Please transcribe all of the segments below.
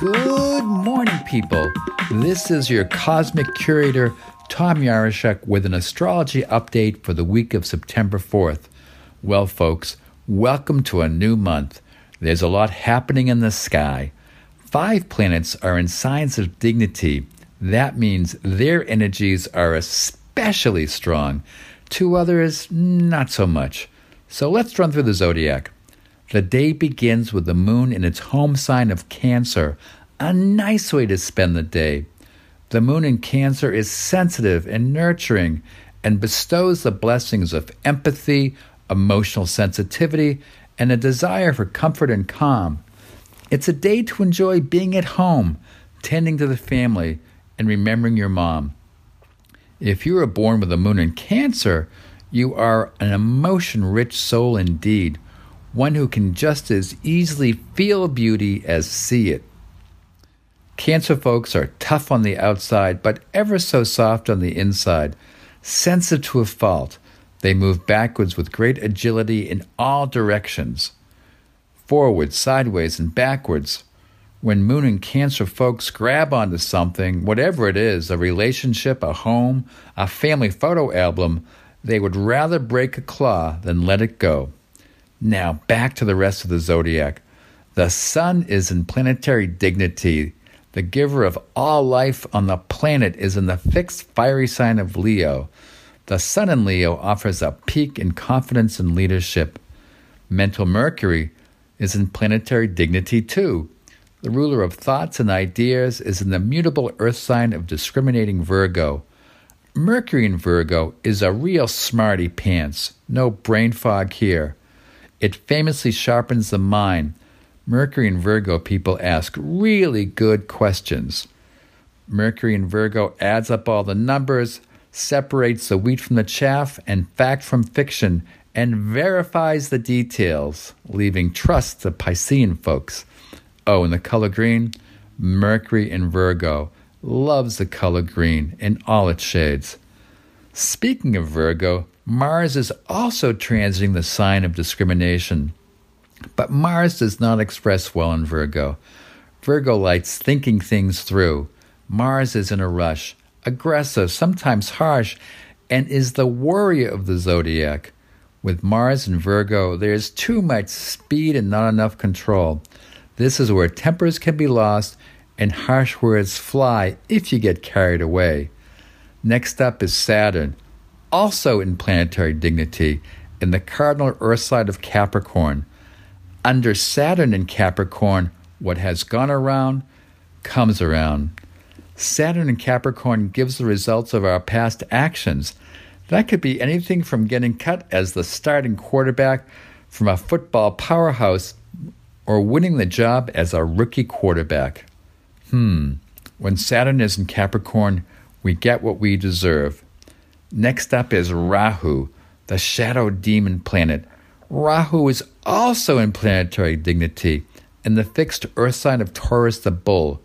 Good morning, people. This is your cosmic curator, Tom Yaroshek, with an astrology update for the week of September 4th. Well, folks, welcome to a new month. There's a lot happening in the sky. Five planets are in signs of dignity. That means their energies are especially strong. Two others, not so much. So let's run through the zodiac. The day begins with the moon in its home sign of Cancer, a nice way to spend the day. The moon in Cancer is sensitive and nurturing and bestows the blessings of empathy, emotional sensitivity, and a desire for comfort and calm. It's a day to enjoy being at home, tending to the family, and remembering your mom. If you were born with a moon in Cancer, you are an emotion rich soul indeed one who can just as easily feel beauty as see it. Cancer folks are tough on the outside, but ever so soft on the inside, sensitive to a fault. They move backwards with great agility in all directions forwards, sideways, and backwards. When Moon and Cancer folks grab onto something, whatever it is a relationship, a home, a family photo album they would rather break a claw than let it go. Now, back to the rest of the zodiac. The sun is in planetary dignity. The giver of all life on the planet is in the fixed fiery sign of Leo. The sun in Leo offers a peak in confidence and leadership. Mental Mercury is in planetary dignity too. The ruler of thoughts and ideas is in the mutable earth sign of discriminating Virgo. Mercury in Virgo is a real smarty pants. No brain fog here. It famously sharpens the mind. Mercury and Virgo people ask really good questions. Mercury and Virgo adds up all the numbers, separates the wheat from the chaff and fact from fiction, and verifies the details, leaving trust to Piscean folks. Oh, and the color green? Mercury in Virgo loves the color green in all its shades. Speaking of Virgo, Mars is also transiting the sign of discrimination. But Mars does not express well in Virgo. Virgo likes thinking things through. Mars is in a rush, aggressive, sometimes harsh, and is the worrier of the zodiac. With Mars and Virgo, there is too much speed and not enough control. This is where tempers can be lost and harsh words fly if you get carried away. Next up is Saturn also in planetary dignity in the cardinal earth side of Capricorn. Under Saturn in Capricorn, what has gone around comes around. Saturn in Capricorn gives the results of our past actions. That could be anything from getting cut as the starting quarterback from a football powerhouse or winning the job as a rookie quarterback. Hmm, when Saturn is in Capricorn, we get what we deserve. Next up is Rahu, the shadow demon planet. Rahu is also in planetary dignity in the fixed earth sign of Taurus the bull.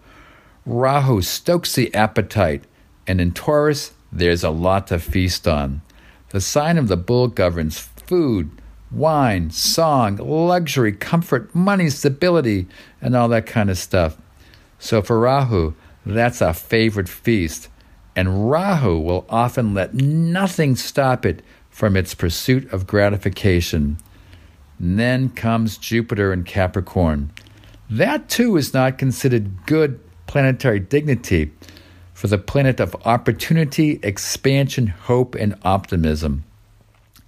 Rahu stokes the appetite, and in Taurus, there's a lot to feast on. The sign of the bull governs food, wine, song, luxury, comfort, money, stability, and all that kind of stuff. So for Rahu, that's a favorite feast and Rahu will often let nothing stop it from its pursuit of gratification. And then comes Jupiter in Capricorn. That too is not considered good planetary dignity for the planet of opportunity, expansion, hope, and optimism.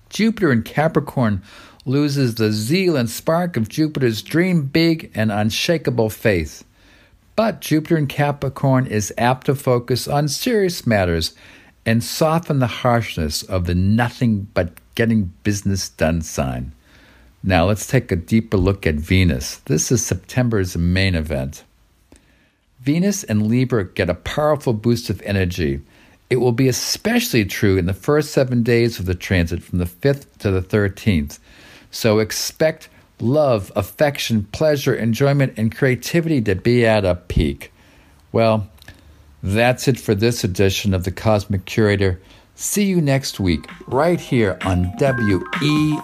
Jupiter in Capricorn loses the zeal and spark of Jupiter's dream big and unshakable faith. But Jupiter in Capricorn is apt to focus on serious matters and soften the harshness of the nothing but getting business done sign. Now let's take a deeper look at Venus. This is September's main event. Venus and Libra get a powerful boost of energy. It will be especially true in the first seven days of the transit from the 5th to the 13th. So expect love, affection, pleasure, enjoyment, and creativity to be at a peak. Well, that's it for this edition of the Cosmic Curator. See you next week, right here on WERU.